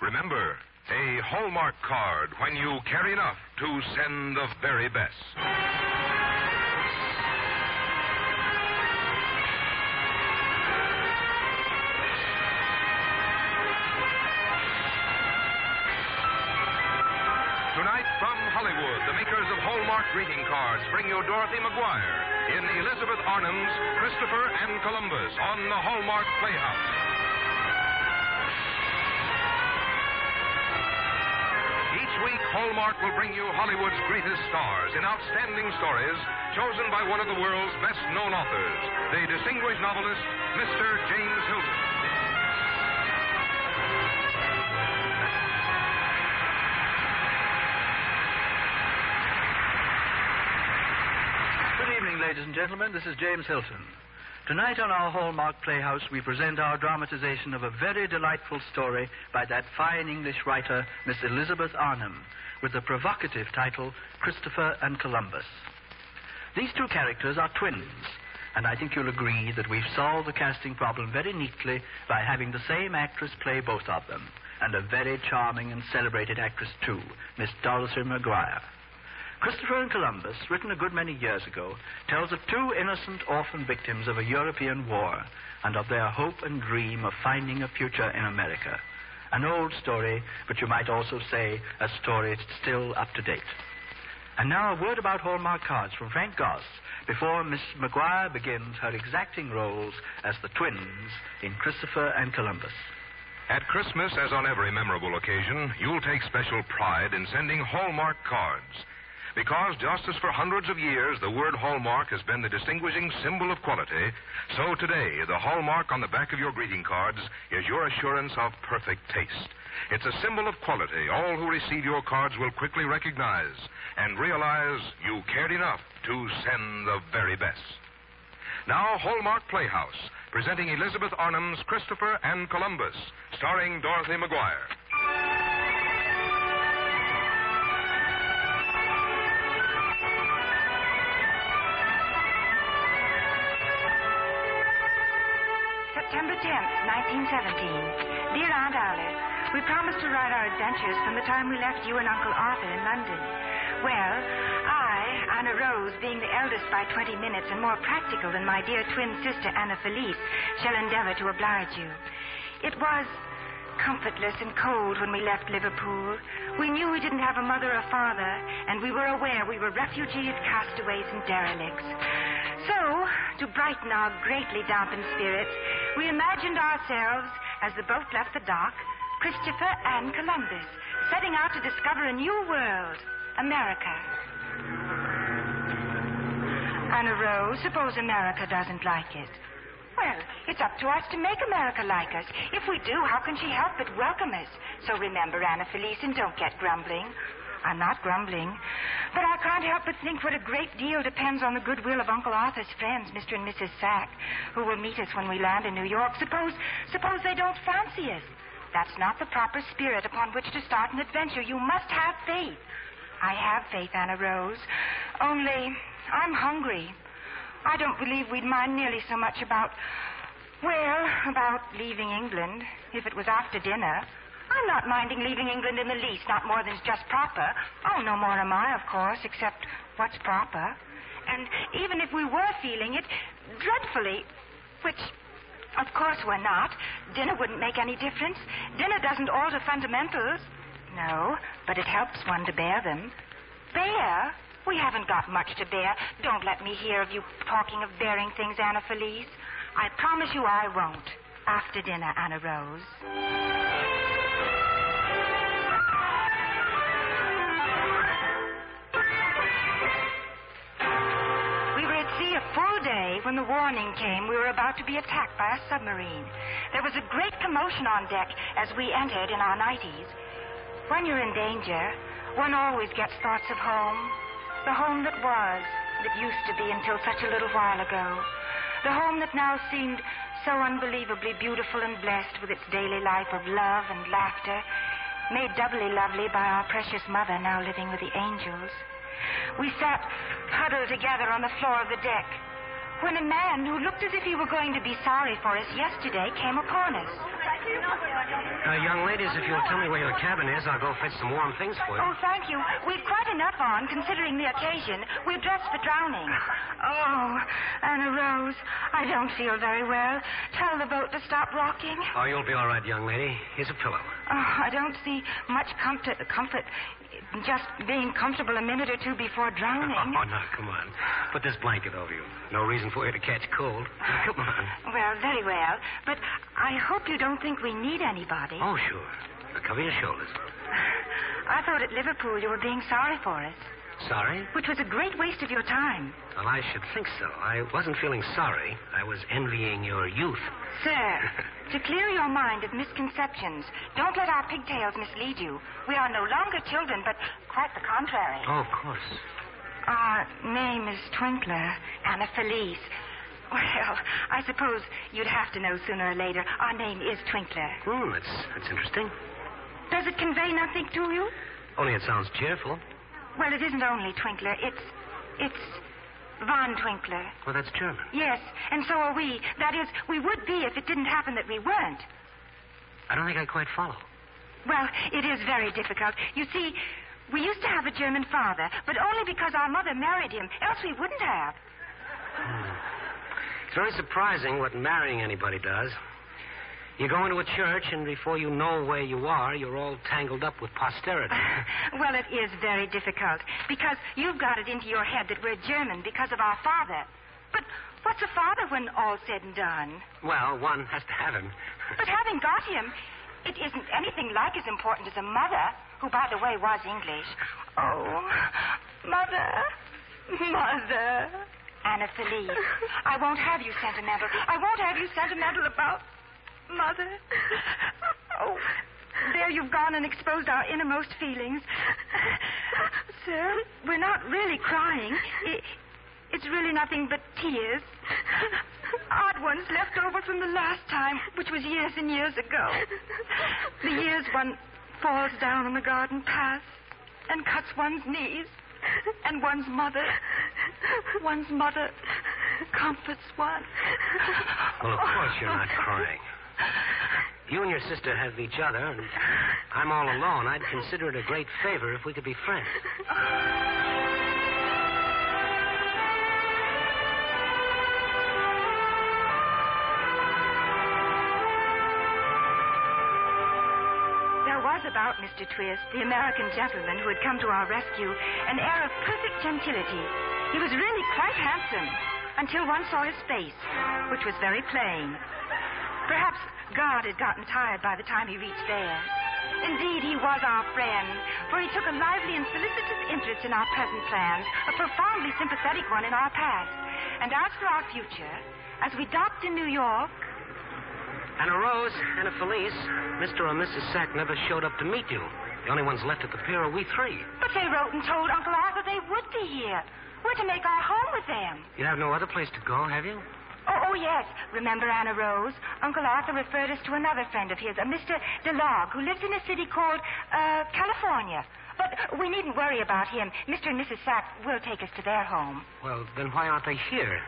Remember, a Hallmark card when you care enough to send the very best. Tonight from Hollywood, the makers of Hallmark greeting cards bring you Dorothy McGuire in Elizabeth Arnim's Christopher and Columbus on the Hallmark Playhouse. Hallmark will bring you Hollywood's greatest stars in outstanding stories chosen by one of the world's best known authors, the distinguished novelist, Mr. James Hilton. Good evening, ladies and gentlemen. This is James Hilton. Tonight on our Hallmark Playhouse, we present our dramatization of a very delightful story by that fine English writer, Miss Elizabeth Arnim, with the provocative title Christopher and Columbus. These two characters are twins, and I think you'll agree that we've solved the casting problem very neatly by having the same actress play both of them, and a very charming and celebrated actress, too, Miss Dorothy McGuire. Christopher and Columbus, written a good many years ago, tells of two innocent orphan victims of a European war and of their hope and dream of finding a future in America. An old story, but you might also say a story still up to date. And now a word about Hallmark cards from Frank Goss before Miss McGuire begins her exacting roles as the twins in Christopher and Columbus. At Christmas, as on every memorable occasion, you'll take special pride in sending Hallmark cards. Because just as for hundreds of years the word Hallmark has been the distinguishing symbol of quality, so today the Hallmark on the back of your greeting cards is your assurance of perfect taste. It's a symbol of quality all who receive your cards will quickly recognize and realize you cared enough to send the very best. Now, Hallmark Playhouse, presenting Elizabeth Arnim's Christopher and Columbus, starring Dorothy McGuire. 10th, 1917. Dear Aunt Alice, we promised to write our adventures from the time we left you and Uncle Arthur in London. Well, I, Anna Rose, being the eldest by 20 minutes and more practical than my dear twin sister Anna Felice, shall endeavor to oblige you. It was comfortless and cold when we left Liverpool. We knew we didn't have a mother or father, and we were aware we were refugees, castaways, and derelicts. So, to brighten our greatly dampened spirits, we imagined ourselves, as the boat left the dock, Christopher and Columbus, setting out to discover a new world, America. Anna Rose, suppose America doesn't like it. Well, it's up to us to make America like us. If we do, how can she help but welcome us? So remember, Anna Felice, and don't get grumbling. I'm not grumbling. But I can't help but think what a great deal depends on the goodwill of Uncle Arthur's friends, Mr. and Mrs. Sack, who will meet us when we land in New York. Suppose, suppose they don't fancy us. That's not the proper spirit upon which to start an adventure. You must have faith. I have faith, Anna Rose. Only, I'm hungry. I don't believe we'd mind nearly so much about, well, about leaving England, if it was after dinner. I'm not minding leaving England in the least, not more than's just proper. Oh, no more am I, of course, except what's proper. And even if we were feeling it dreadfully, which, of course, we're not, dinner wouldn't make any difference. Dinner doesn't alter fundamentals. No, but it helps one to bear them. Bear? We haven't got much to bear. Don't let me hear of you talking of bearing things, Anna Felice. I promise you I won't. After dinner, Anna Rose. A full day when the warning came we were about to be attacked by a submarine. There was a great commotion on deck as we entered in our nighties. When you're in danger, one always gets thoughts of home. The home that was, that used to be until such a little while ago. The home that now seemed so unbelievably beautiful and blessed with its daily life of love and laughter, made doubly lovely by our precious mother now living with the angels. We sat huddled together on the floor of the deck when a man who looked as if he were going to be sorry for us yesterday came upon us. Uh, young ladies, if you'll tell me where your cabin is, I'll go fetch some warm things for you. Oh, thank you. We've quite enough on, considering the occasion. We're dressed for drowning. Oh, Anna Rose, I don't feel very well. Tell the boat to stop rocking. Oh, you'll be all right, young lady. Here's a pillow. Oh, I don't see much comfort, comfort just being comfortable a minute or two before drowning. Oh, oh, no, come on. Put this blanket over you. No reason for you to catch cold. Come on. Well, very well. But I hope you don't think we need anybody. Oh, sure. Now, cover your shoulders. I thought at Liverpool you were being sorry for us, Sorry? which was a great waste of your time. Well, I should think so. I wasn't feeling sorry. I was envying your youth. Sir, to clear your mind of misconceptions, don't let our pigtails mislead you. We are no longer children, but quite the contrary. Oh, of course. Our name is Twinkler, Anna Felice. Well, I suppose you'd have to know sooner or later. Our name is Twinkler. Hmm, that's, that's interesting. Does it convey nothing to you? Only it sounds cheerful. Well, it isn't only Twinkler. It's. It's. Von Twinkler. Well, that's German. Yes, and so are we. That is, we would be if it didn't happen that we weren't. I don't think I quite follow. Well, it is very difficult. You see, we used to have a German father, but only because our mother married him, else we wouldn't have. Hmm. It's very surprising what marrying anybody does. You go into a church, and before you know where you are, you're all tangled up with posterity. Well, it is very difficult because you've got it into your head that we're German because of our father. But what's a father when all's said and done? well, one has to have him. But having got him, it isn't anything like as important as a mother, who, by the way, was English. Oh, mother, mother. Anna Felice, I won't have you sentimental. I won't have you sentimental about mother. Oh, there you've gone and exposed our innermost feelings. Sir, we're not really crying. It, it's really nothing but tears. Odd ones left over from the last time, which was years and years ago. The years one falls down on the garden path and cuts one's knees. And one's mother, one's mother comforts one. Well, of course you're not crying. You and your sister have each other, and I'm all alone. I'd consider it a great favor if we could be friends. There was about Mr. Twist, the American gentleman who had come to our rescue, an air of perfect gentility. He was really quite handsome until one saw his face, which was very plain. Perhaps God had gotten tired by the time he reached there. Indeed, he was our friend, for he took a lively and solicitous interest in our present plans, a profoundly sympathetic one in our past. And as for our future, as we docked in New York, Anna Rose, Anna Felice, Mr. or Mrs. Sack never showed up to meet you. The only ones left at the pier are we three. but they wrote and told Uncle Arthur they would be here. We're to make our home with them. You have no other place to go, have you? Oh, oh, yes. Remember Anna Rose? Uncle Arthur referred us to another friend of his, a Mr. DeLog, who lives in a city called, uh, California. But we needn't worry about him. Mr. and Mrs. Sack will take us to their home. Well, then why aren't they here?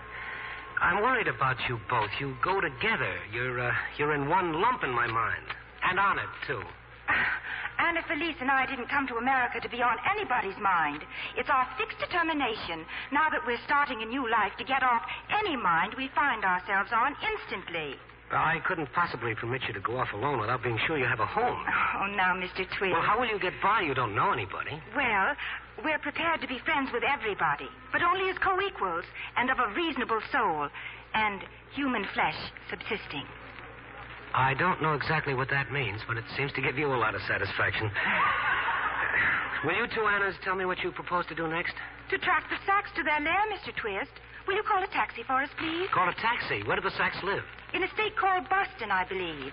I'm worried about you both. You go together. You're uh, you're in one lump in my mind, and on it too. Anna Felice and I didn't come to America to be on anybody's mind. It's our fixed determination, now that we're starting a new life, to get off any mind we find ourselves on instantly. I couldn't possibly permit you to go off alone without being sure you have a home. Oh, now, Mr. Twist. Well, how will you get by? You don't know anybody. Well, we're prepared to be friends with everybody, but only as co-equals and of a reasonable soul and human flesh subsisting. I don't know exactly what that means, but it seems to give you a lot of satisfaction. Will you two Annas tell me what you propose to do next? To track the Sacks to their lair, Mr. Twist. Will you call a taxi for us, please? Call a taxi. Where do the Sacks live? In a state called Boston, I believe.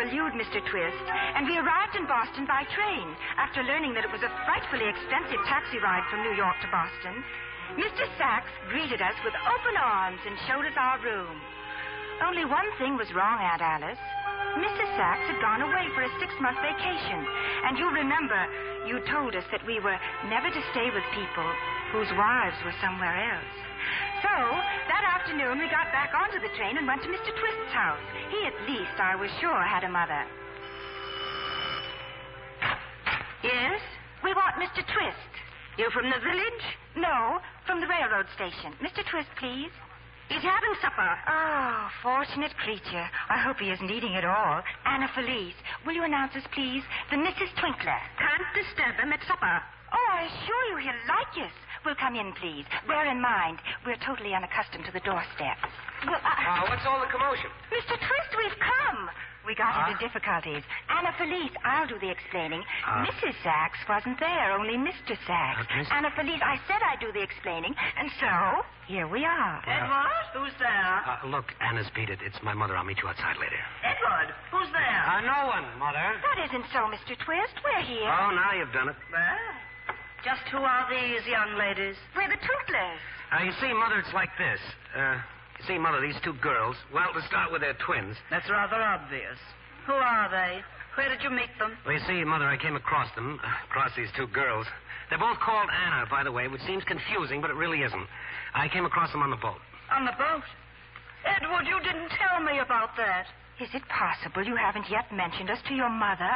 Elude Mr. Twist, and we arrived in Boston by train after learning that it was a frightfully expensive taxi ride from New York to Boston. Mr. Sachs greeted us with open arms and showed us our room. Only one thing was wrong, Aunt Alice. Mrs. Sachs had gone away for a six month vacation. And you remember, you told us that we were never to stay with people whose wives were somewhere else. So, that afternoon, we got back onto the train and went to Mr. Twist's house. He, at least, I was sure, had a mother. Yes? We want Mr. Twist. You from the village? No, from the railroad station. Mr. Twist, please. He's having supper. Oh, fortunate creature. I hope he isn't eating at all. Anna Felice, will you announce us, please? The Mrs. Twinkler. Can't disturb him at supper. Oh, I assure you he'll like us. We'll come in, please. Bear in mind, we're totally unaccustomed to the doorstep. Well, uh, Uh, what's all the commotion? Mr. Twist, we've come. We got Huh? into difficulties. Anna Felice, I'll do the explaining. Uh. Mrs. Sachs wasn't there, only Mr. Sachs. Uh, Miss- Anna Felice, I said I'd do the explaining, and so here we are. Edward, who's there? Uh, look, Anna's beat it. It's my mother. I'll meet you outside later. Edward, who's there? Uh, no one, Mother. That isn't so, Mr. Twist. We're here. Oh, now you've done it. Well, just who are these young ladies? We're the Twinklers. Uh, you see, Mother, it's like this. Uh, you see, Mother, these two girls, well, to start with, they're twins. That's rather obvious. Who are they? Where did you meet them? Well, you see, Mother, I came across them, uh, across these two girls. They're both called Anna, by the way, which seems confusing, but it really isn't. I came across them on the boat. On the boat. Edward, you didn't tell me about that. Is it possible you haven't yet mentioned us to your mother?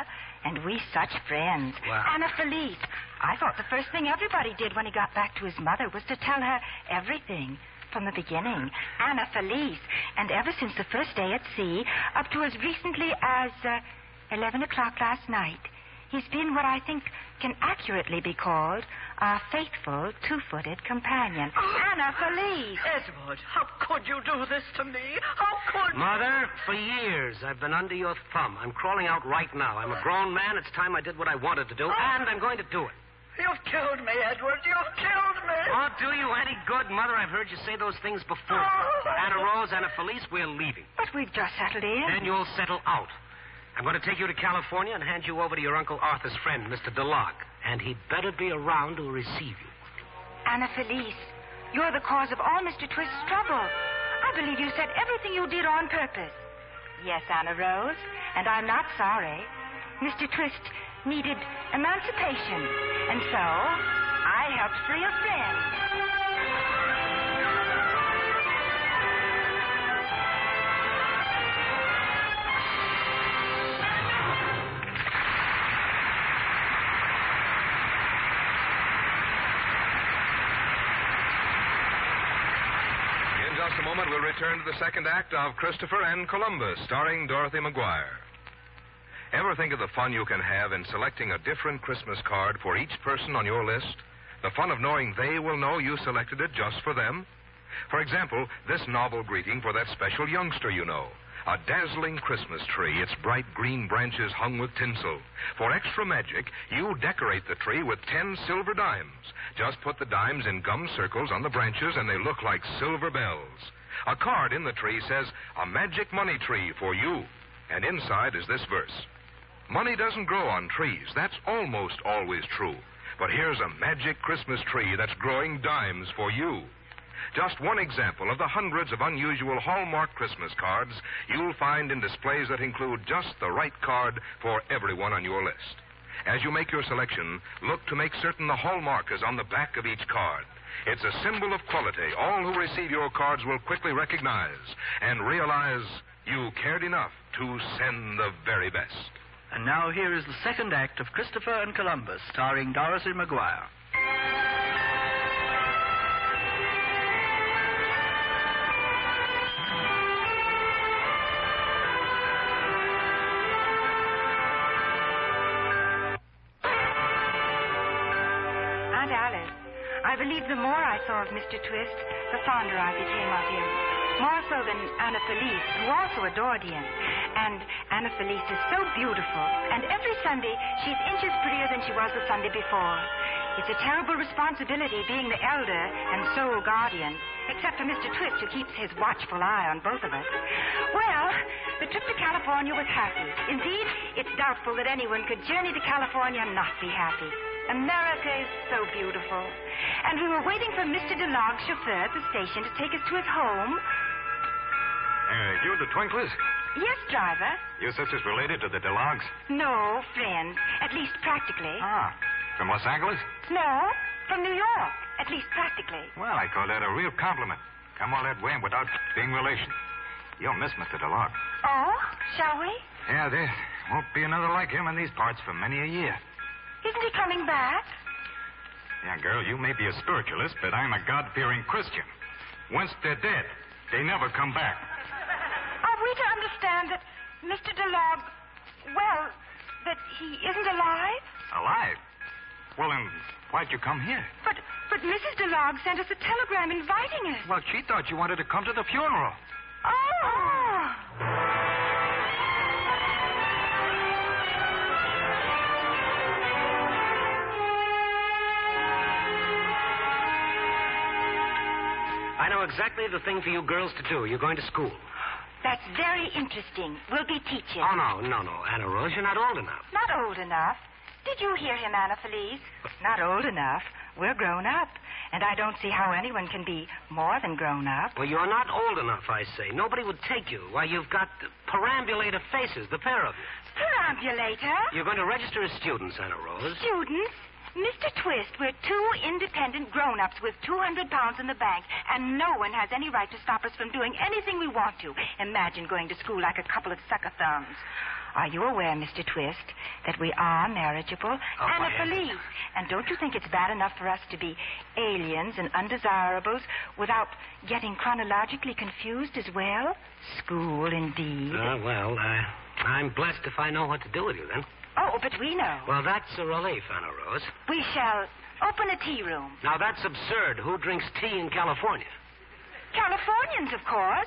And we such friends. Well- Anna Felice. I thought the first thing everybody did when he got back to his mother was to tell her everything. From the beginning. Anna Felice. And ever since the first day at sea, up to as recently as uh, 11 o'clock last night, he's been what I think can accurately be called a faithful, two-footed companion. Anna Felice. Edward, how could you do this to me? How could Mother, for years I've been under your thumb. I'm crawling out right now. I'm a grown man. It's time I did what I wanted to do, and I'm going to do it. You've killed me, Edward. You've killed me. Oh, do you any good, Mother? I've heard you say those things before. Oh, Anna Rose, Anna Felice, we're leaving. But we've just settled in. Then you'll settle out. I'm going to take you to California and hand you over to your Uncle Arthur's friend, Mr. DeLocke. And he'd better be around to receive you. Anna Felice, you're the cause of all Mr. Twist's trouble. I believe you said everything you did on purpose. Yes, Anna Rose, and I'm not sorry. Mr. Twist needed emancipation, and so I helped free a friend. In just a moment, we'll return to the second act of Christopher and Columbus, starring Dorothy McGuire. Ever think of the fun you can have in selecting a different Christmas card for each person on your list? The fun of knowing they will know you selected it just for them? For example, this novel greeting for that special youngster you know. A dazzling Christmas tree, its bright green branches hung with tinsel. For extra magic, you decorate the tree with ten silver dimes. Just put the dimes in gum circles on the branches and they look like silver bells. A card in the tree says, A magic money tree for you. And inside is this verse Money doesn't grow on trees. That's almost always true. But here's a magic Christmas tree that's growing dimes for you. Just one example of the hundreds of unusual Hallmark Christmas cards you'll find in displays that include just the right card for everyone on your list. As you make your selection, look to make certain the Hallmark is on the back of each card. It's a symbol of quality all who receive your cards will quickly recognize and realize you cared enough to send the very best. And now here is the second act of Christopher and Columbus, starring Dorothy McGuire. Aunt Alice, I believe the more I saw of Mr. Twist, the fonder I became of him. More so than Anna Felice, who also adored him. And Anna Felice is so beautiful, and every Sunday she's inches prettier than she was the Sunday before. It's a terrible responsibility being the elder and sole guardian, except for Mr. Twist, who keeps his watchful eye on both of us. Well, the trip to California was happy. Indeed, it's doubtful that anyone could journey to California and not be happy. America is so beautiful. And we were waiting for Mr. DeLog's chauffeur at the station to take us to his home. Uh, you the Twinklers? Yes, driver. Your sister's related to the DeLogs? No, friends. At least practically. Ah. From Los Angeles? No, from New York. At least practically. Well, I call that a real compliment. Come all that way and without being relations. You'll miss Mr. DeLog. Oh, shall we? Yeah, there won't be another like him in these parts for many a year. Isn't he coming back? Yeah, girl, you may be a spiritualist, but I'm a God-fearing Christian. Once they're dead, they never come back. Are we to understand that Mr. DeLog, well, that he isn't alive? Alive? Well, then, why'd you come here? But but Mrs. DeLog sent us a telegram inviting us. Well, she thought you wanted to come to the funeral. Oh! I know exactly the thing for you girls to do. You're going to school. That's very interesting. We'll be teaching. Oh, no, no, no. Anna Rose, you're not old enough. Not old enough. Did you hear him, Anna Felice? Not old enough. We're grown up. And I don't see how anyone can be more than grown up. Well, you're not old enough, I say. Nobody would take you. Why, you've got perambulator faces, the pair of you. Perambulator? You're going to register as students, Anna Rose. Students? Mr. Twist, we're two independent grown-ups with 200 pounds in the bank, and no one has any right to stop us from doing anything we want to. Imagine going to school like a couple of sucker thumbs. Are you aware, Mr. Twist, that we are marriageable? Oh, Anna Felice. And don't you think it's bad enough for us to be aliens and undesirables without getting chronologically confused as well? School, indeed. Uh, well, I'm blessed if I know what to do with you then. But we know. Well, that's a relief, Anna Rose. We shall open a tea room. Now, that's absurd. Who drinks tea in California? Californians, of course.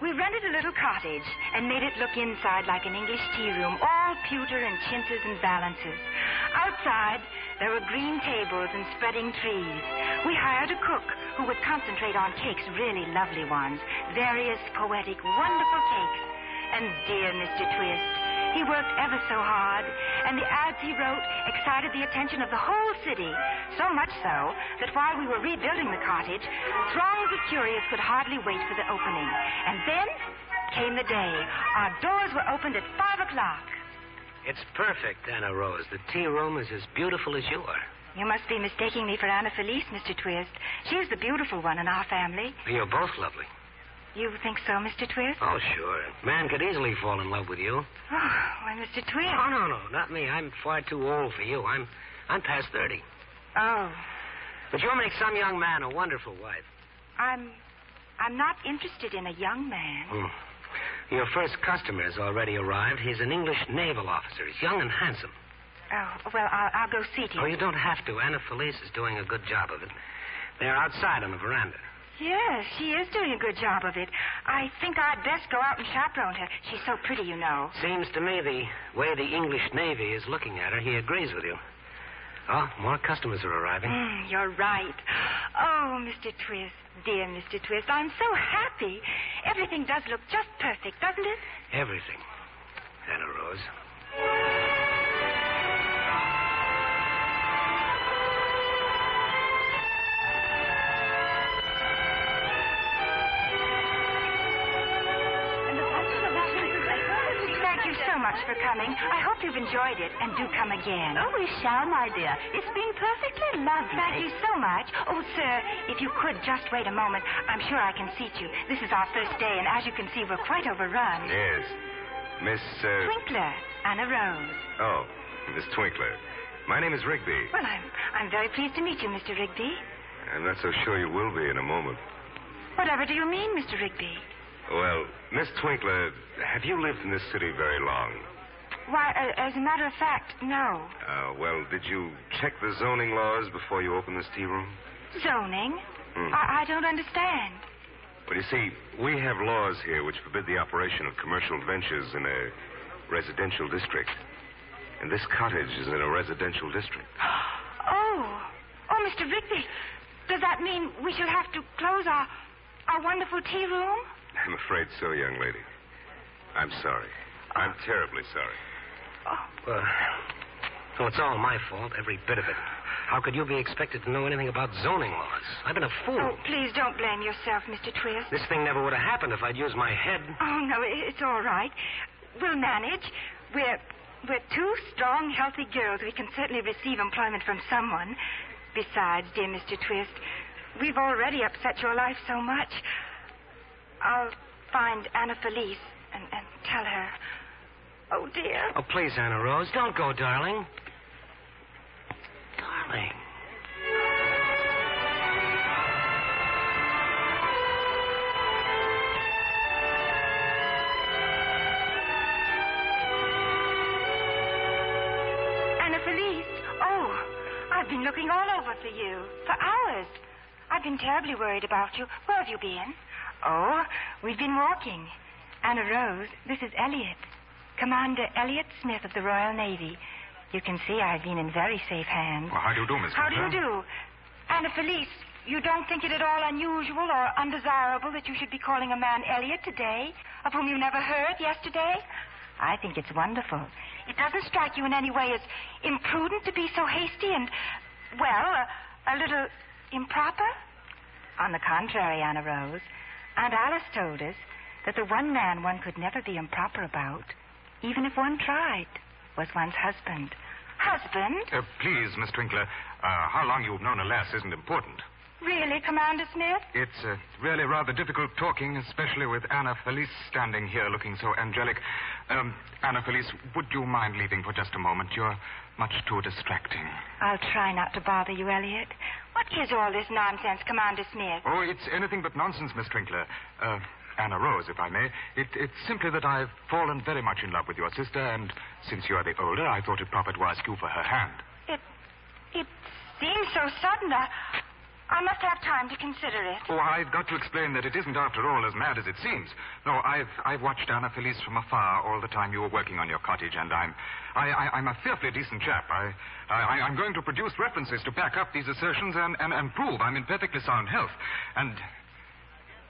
We rented a little cottage and made it look inside like an English tea room, all pewter and chintzes and balances. Outside, there were green tables and spreading trees. We hired a cook who would concentrate on cakes, really lovely ones, various poetic, wonderful cakes. And dear Mr. Twist, he worked ever so hard, and the ads he wrote excited the attention of the whole city. So much so that while we were rebuilding the cottage, throngs of curious could hardly wait for the opening. And then came the day. Our doors were opened at five o'clock. It's perfect, Anna Rose. The tea room is as beautiful as you are. You must be mistaking me for Anna Felice, Mr. Twist. She's the beautiful one in our family. You're both lovely. You think so, Mr. Twist? Oh, sure. Man could easily fall in love with you. Oh, why, Mr. Twist. Oh, no, no, not me. I'm far too old for you. I'm I'm past 30. Oh, But you'll make some young man a wonderful wife. I'm. I'm not interested in a young man. Hmm. Your first customer has already arrived. He's an English naval officer. He's young and handsome. Oh, well, I'll, I'll go seat him. Oh, you don't have to. Anna Felice is doing a good job of it. They're outside on the veranda. Yes, she is doing a good job of it. I think I'd best go out and chaperone her. She's so pretty, you know. Seems to me the way the English Navy is looking at her, he agrees with you. Oh, more customers are arriving. Mm, you're right. Oh, Mr. Twist, dear Mr. Twist, I'm so happy. Everything does look just perfect, doesn't it? Everything. Anna Rose. For coming. I hope you've enjoyed it, and do come again. Oh, we shall, my dear. It's been perfectly lovely. Thank you so much. Oh, sir, if you could just wait a moment, I'm sure I can seat you. This is our first day, and as you can see, we're quite overrun. Yes. Miss, uh... Twinkler, Anna Rose. Oh, Miss Twinkler. My name is Rigby. Well, I'm I'm very pleased to meet you, Mr. Rigby. I'm not so sure you will be in a moment. Whatever do you mean, Mr. Rigby? Well, Miss Twinkler, have you lived in this city very long? Why, uh, as a matter of fact, no. Uh, well, did you check the zoning laws before you opened this tea room? Zoning? Hmm. I, I don't understand. Well, you see, we have laws here which forbid the operation of commercial ventures in a residential district. And this cottage is in a residential district. Oh, oh, Mr. Rigby, does that mean we shall have to close our our wonderful tea room? I'm afraid so, young lady. I'm sorry. I'm terribly sorry. Oh, Well, well, it's all my fault, every bit of it. How could you be expected to know anything about zoning laws? I've been a fool. Oh, please don't blame yourself, Mr. Twist. This thing never would have happened if I'd used my head. Oh, no, it's all right. We'll manage. We're, we're two strong, healthy girls. We can certainly receive employment from someone. Besides, dear Mr. Twist, we've already upset your life so much. I'll find Anna Felice and, and tell. Oh, dear. Oh, please, Anna Rose, don't go, darling. Darling. Anna Felice. Oh, I've been looking all over for you for hours. I've been terribly worried about you. Where have you been? Oh, we've been walking. Anna Rose, this is Elliot. Commander Elliot Smith of the Royal Navy. You can see I've been in very safe hands. Well, how do you do, Miss How do you do? Anna Felice, you don't think it at all unusual or undesirable that you should be calling a man Elliot today, of whom you never heard yesterday? I think it's wonderful. It doesn't strike you in any way as imprudent to be so hasty and, well, a, a little improper? On the contrary, Anna Rose, Aunt Alice told us that the one man one could never be improper about, even if one tried, was one's husband. Husband? Uh, please, Miss Twinkler, uh, how long you've known a lass isn't important. Really, Commander Smith? It's uh, really rather difficult talking, especially with Anna Felice standing here looking so angelic. Um, Anna Felice, would you mind leaving for just a moment? You're much too distracting. I'll try not to bother you, Elliot. What is all this nonsense, Commander Smith? Oh, it's anything but nonsense, Miss Twinkler. Uh, Anna Rose, if I may. It, it's simply that I've fallen very much in love with your sister, and since you're the older, I thought it proper to ask you for her hand. It, it seems so sudden. I, I must have time to consider it. Oh, I've got to explain that it isn't, after all, as mad as it seems. No, I've I've watched Anna Felice from afar all the time you were working on your cottage, and I'm I, I I'm a fearfully decent chap. I, I I'm going to produce references to back up these assertions and, and, and prove I'm in perfectly sound health. And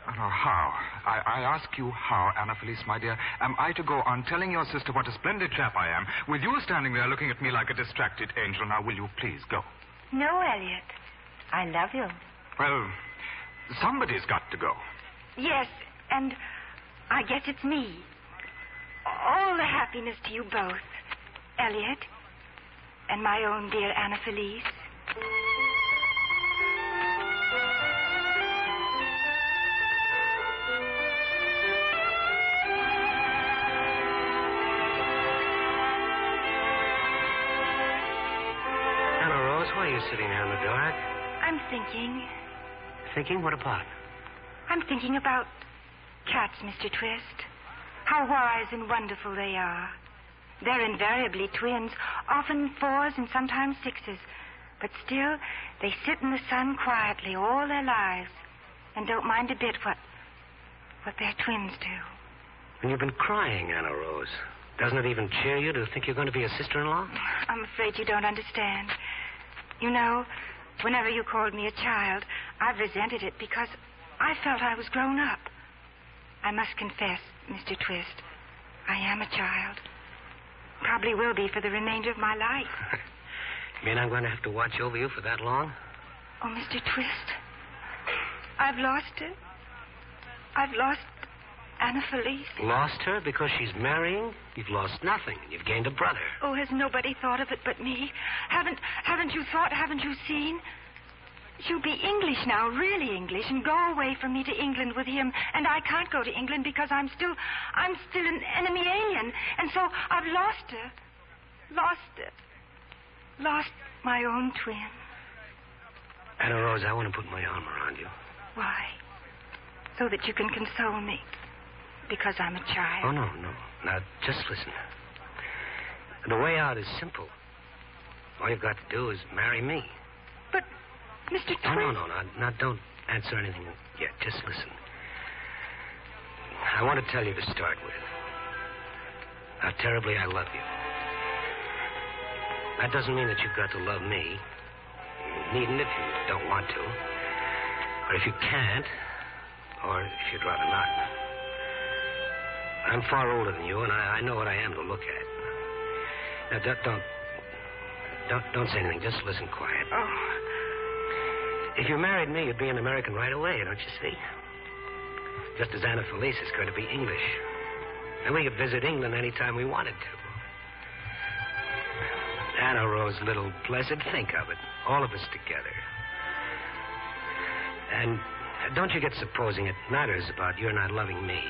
oh, how? I, I ask you how, Anna Felice, my dear, am I to go on telling your sister what a splendid chap I am, with you standing there looking at me like a distracted angel? Now, will you please go? No, Elliot. I love you. Well, somebody's got to go. Yes, and I guess it's me. All the happiness to you both, Elliot, and my own dear Anna Felice. Sitting there in the dark? I'm thinking. Thinking? What about? I'm thinking about cats, Mr. Twist. How wise and wonderful they are. They're invariably twins, often fours and sometimes sixes. But still, they sit in the sun quietly all their lives and don't mind a bit what what their twins do. And you've been crying, Anna Rose. Doesn't it even cheer you to think you're going to be a sister-in-law? I'm afraid you don't understand. You know, whenever you called me a child, I've resented it because I felt I was grown up. I must confess, Mr. Twist, I am a child. Probably will be for the remainder of my life. You mean I'm going to have to watch over you for that long? Oh, Mr. Twist, I've lost her. I've lost Anna Felice. Lost her because she's marrying? You've lost nothing. You've gained a brother. Oh, has nobody thought of it but me? Haven't haven't you thought? Haven't you seen? She'll be English now, really English, and go away from me to England with him. And I can't go to England because I'm still I'm still an enemy alien. And so I've lost her. Lost her. Lost my own twin. Anna Rose, I want to put my arm around you. Why? So that you can console me. Because I'm a child. Oh, no, no. Now, just listen. The way out is simple. All you've got to do is marry me. But, Mr. Twist. Oh, no, no, no. Now, don't answer anything yet. Just listen. I want to tell you to start with how terribly I love you. That doesn't mean that you've got to love me. You needn't if you don't want to. Or if you can't. Or if you'd rather not. I'm far older than you, and I, I know what I am to look at. Now, don't, don't Don't, don't say anything. Just listen quiet. Oh, If you married me, you'd be an American right away, don't you see? Just as Anna Felice is going to be English. And we could visit England any time we wanted to. Anna Rose Little Blessed, think of it. All of us together. And don't you get supposing it matters about your not loving me.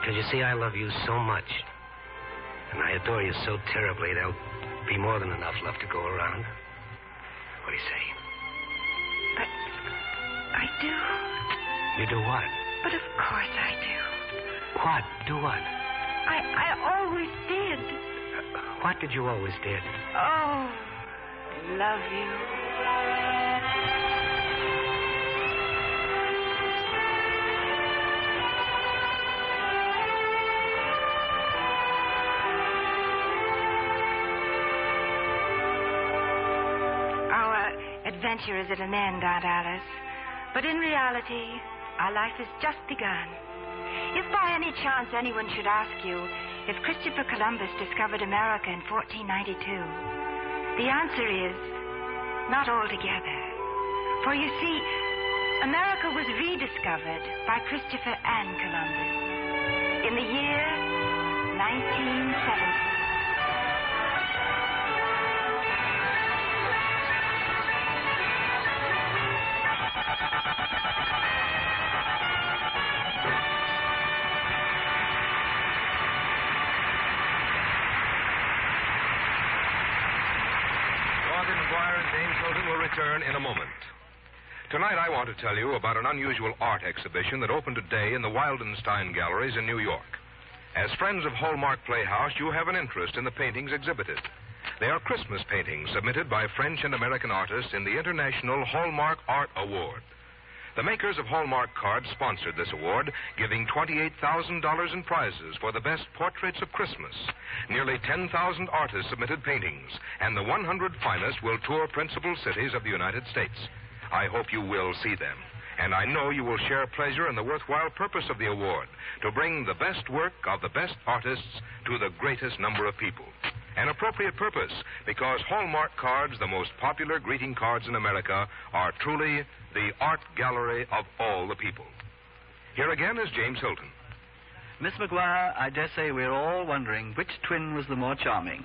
Because you see, I love you so much. And I adore you so terribly, there'll be more than enough love to go around. What do you say? but I do. You do what? But of course I do. What? Do what? I, I always did. What did you always did? Oh, love you. Adventure is at an end, Aunt Alice. But in reality, our life has just begun. If by any chance anyone should ask you if Christopher Columbus discovered America in 1492, the answer is not altogether. For you see, America was rediscovered by Christopher and Columbus in the year 1970. Want to tell you about an unusual art exhibition that opened today in the Wildenstein Galleries in New York. As friends of Hallmark Playhouse, you have an interest in the paintings exhibited. They are Christmas paintings submitted by French and American artists in the International Hallmark Art Award. The makers of Hallmark cards sponsored this award, giving $28,000 in prizes for the best portraits of Christmas. Nearly 10,000 artists submitted paintings, and the 100 finest will tour principal cities of the United States. I hope you will see them. And I know you will share pleasure in the worthwhile purpose of the award to bring the best work of the best artists to the greatest number of people. An appropriate purpose because Hallmark cards, the most popular greeting cards in America, are truly the art gallery of all the people. Here again is James Hilton. Miss McGuire, I dare say we're all wondering which twin was the more charming.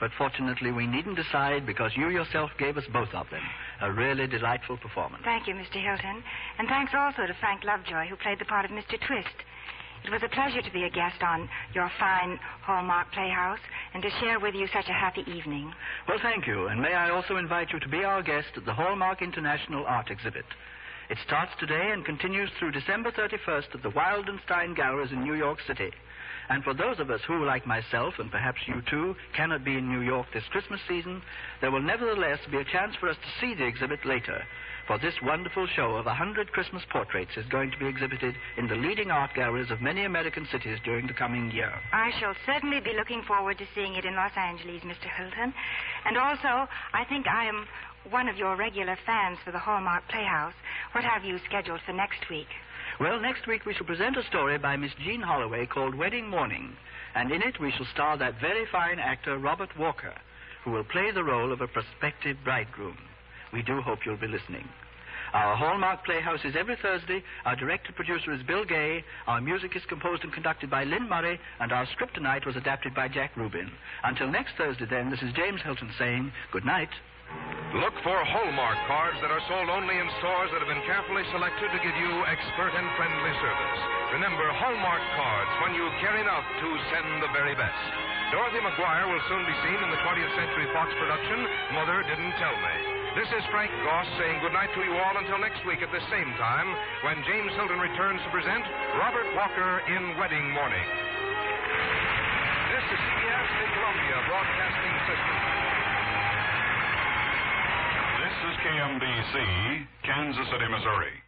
But fortunately, we needn't decide because you yourself gave us both of them. A really delightful performance. Thank you, Mr. Hilton. And thanks also to Frank Lovejoy, who played the part of Mr. Twist. It was a pleasure to be a guest on your fine Hallmark Playhouse and to share with you such a happy evening. Well, thank you. And may I also invite you to be our guest at the Hallmark International Art Exhibit. It starts today and continues through December 31st at the Wildenstein Galleries in New York City. And for those of us who, like myself, and perhaps you too, cannot be in New York this Christmas season, there will nevertheless be a chance for us to see the exhibit later. For this wonderful show of a hundred Christmas portraits is going to be exhibited in the leading art galleries of many American cities during the coming year. I shall certainly be looking forward to seeing it in Los Angeles, Mr. Hilton. And also, I think I am one of your regular fans for the Hallmark Playhouse. What have you scheduled for next week? Well, next week we shall present a story by Miss Jean Holloway called Wedding Morning. And in it we shall star that very fine actor, Robert Walker, who will play the role of a prospective bridegroom. We do hope you'll be listening. Our Hallmark Playhouse is every Thursday. Our director producer is Bill Gay. Our music is composed and conducted by Lynn Murray. And our script tonight was adapted by Jack Rubin. Until next Thursday, then, this is James Hilton saying good night. Look for Hallmark cards that are sold only in stores that have been carefully selected to give you expert and friendly service. Remember, Hallmark cards when you care enough to send the very best. Dorothy McGuire will soon be seen in the 20th Century Fox production, Mother Didn't Tell Me. This is Frank Goss saying goodnight to you all until next week at the same time when James Hilton returns to present Robert Walker in Wedding Morning. This is CBS, the Columbia Broadcasting System. This is KMBC, Kansas City, Missouri.